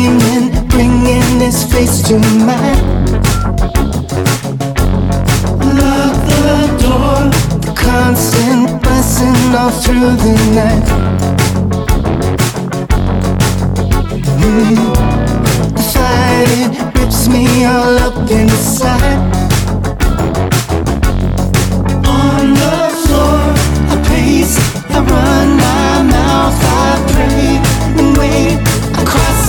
dreaming, bringing this face to mine. Lock the door, the constant buzzing all through the night. Mm. The fight rips me all up inside. On the floor, I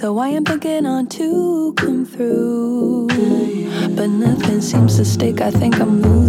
So I am beginning to come through. But nothing seems to stick, I think I'm losing.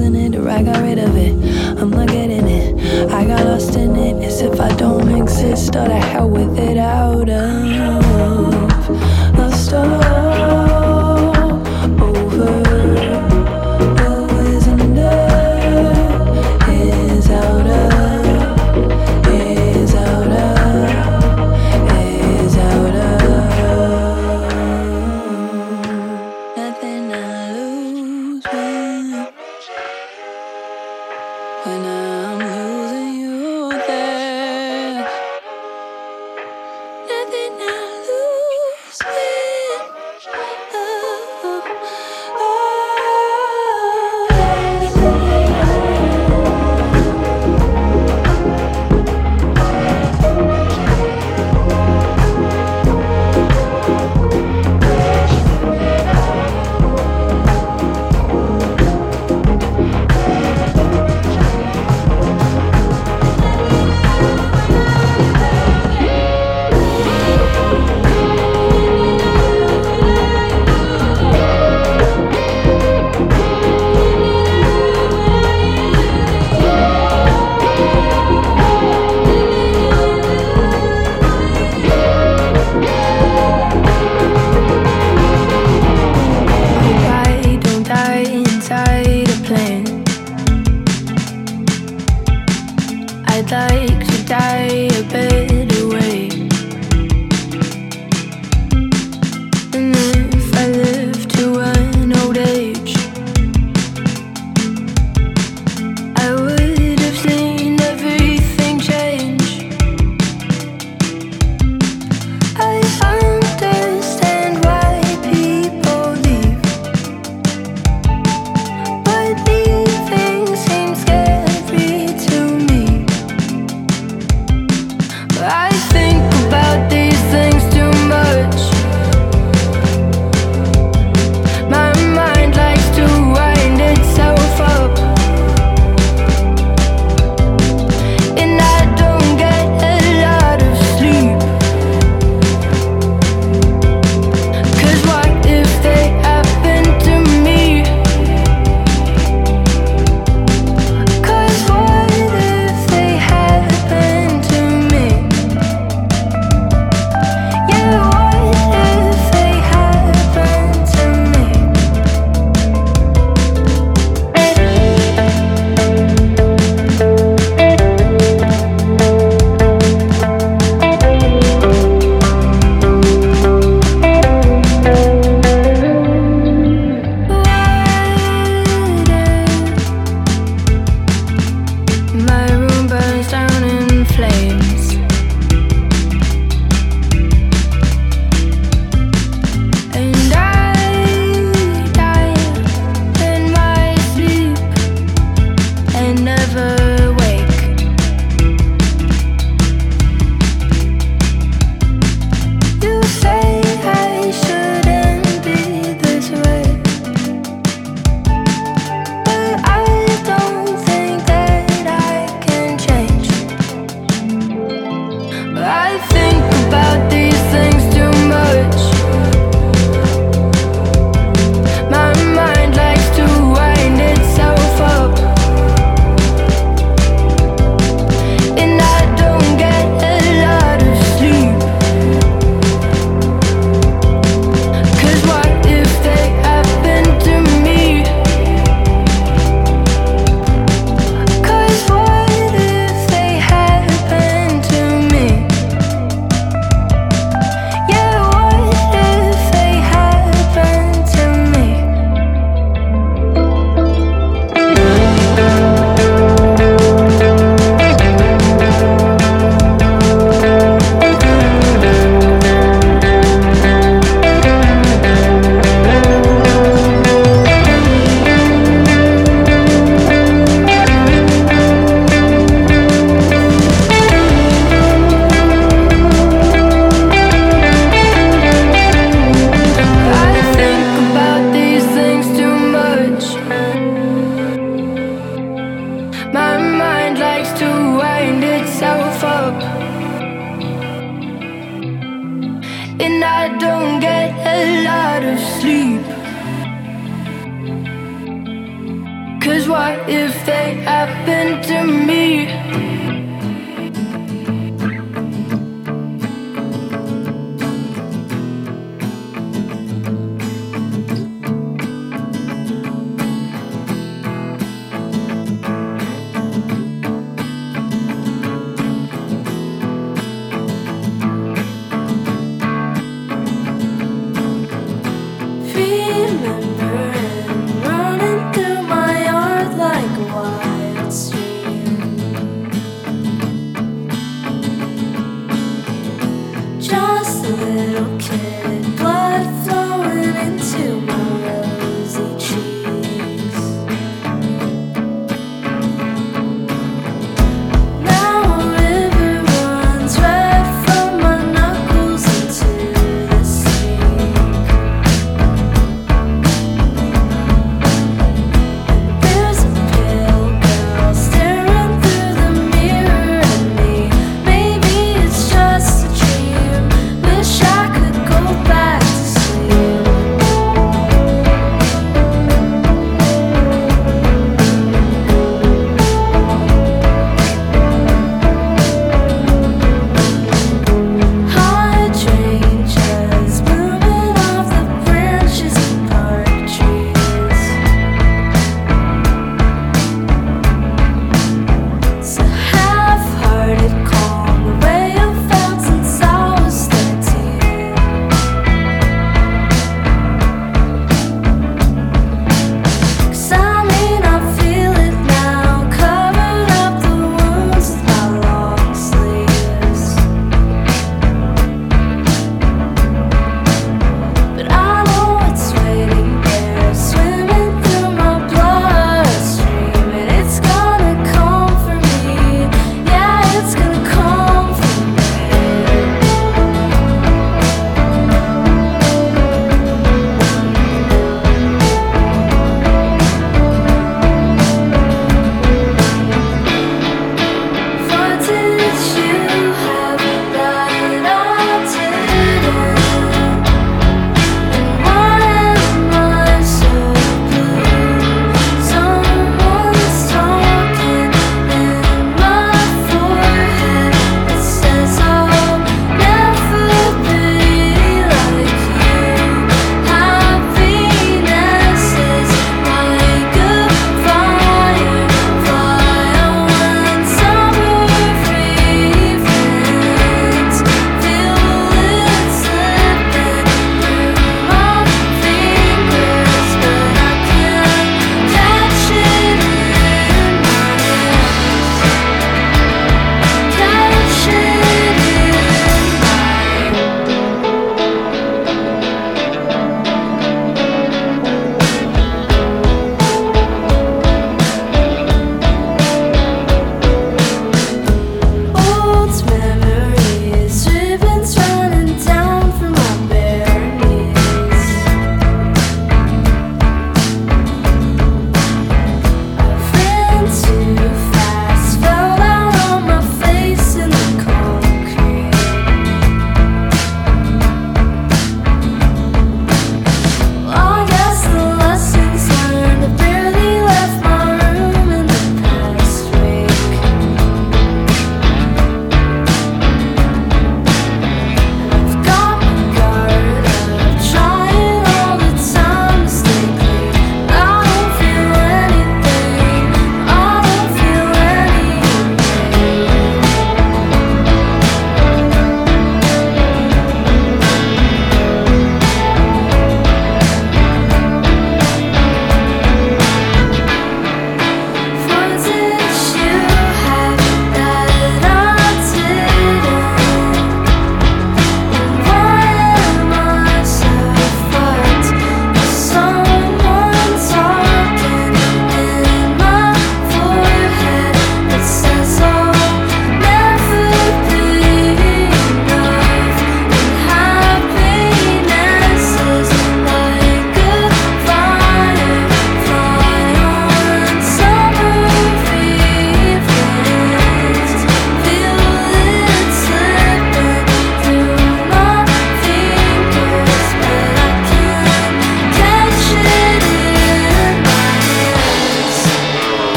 And I don't get a lot of sleep. Cause what if they happen to me?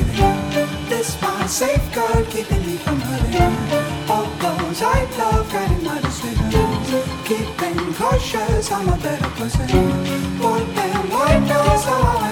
This my safeguard, keeping me from hurting. All those I love, guiding my decisions. Keeping cautious, I'm a better person. More than white knows how I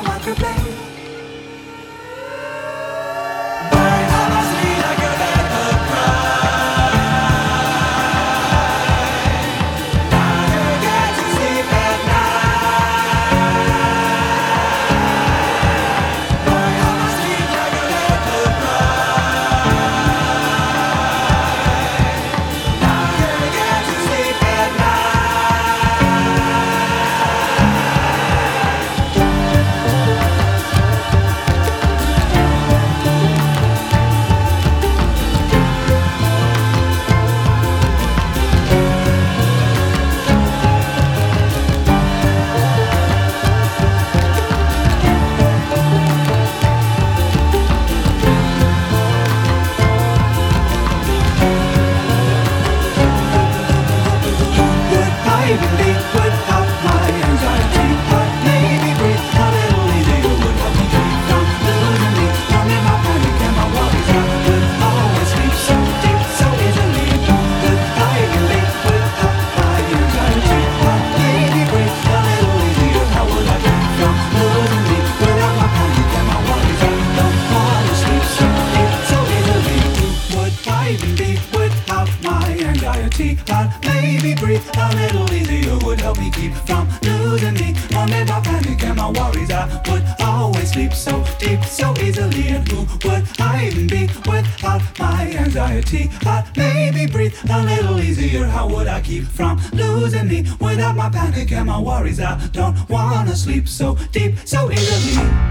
sleep so deep, so easily. And who would I even be without my anxiety? But maybe breathe a little easier. How would I keep from losing me without my panic and my worries? I don't wanna sleep so deep, so easily.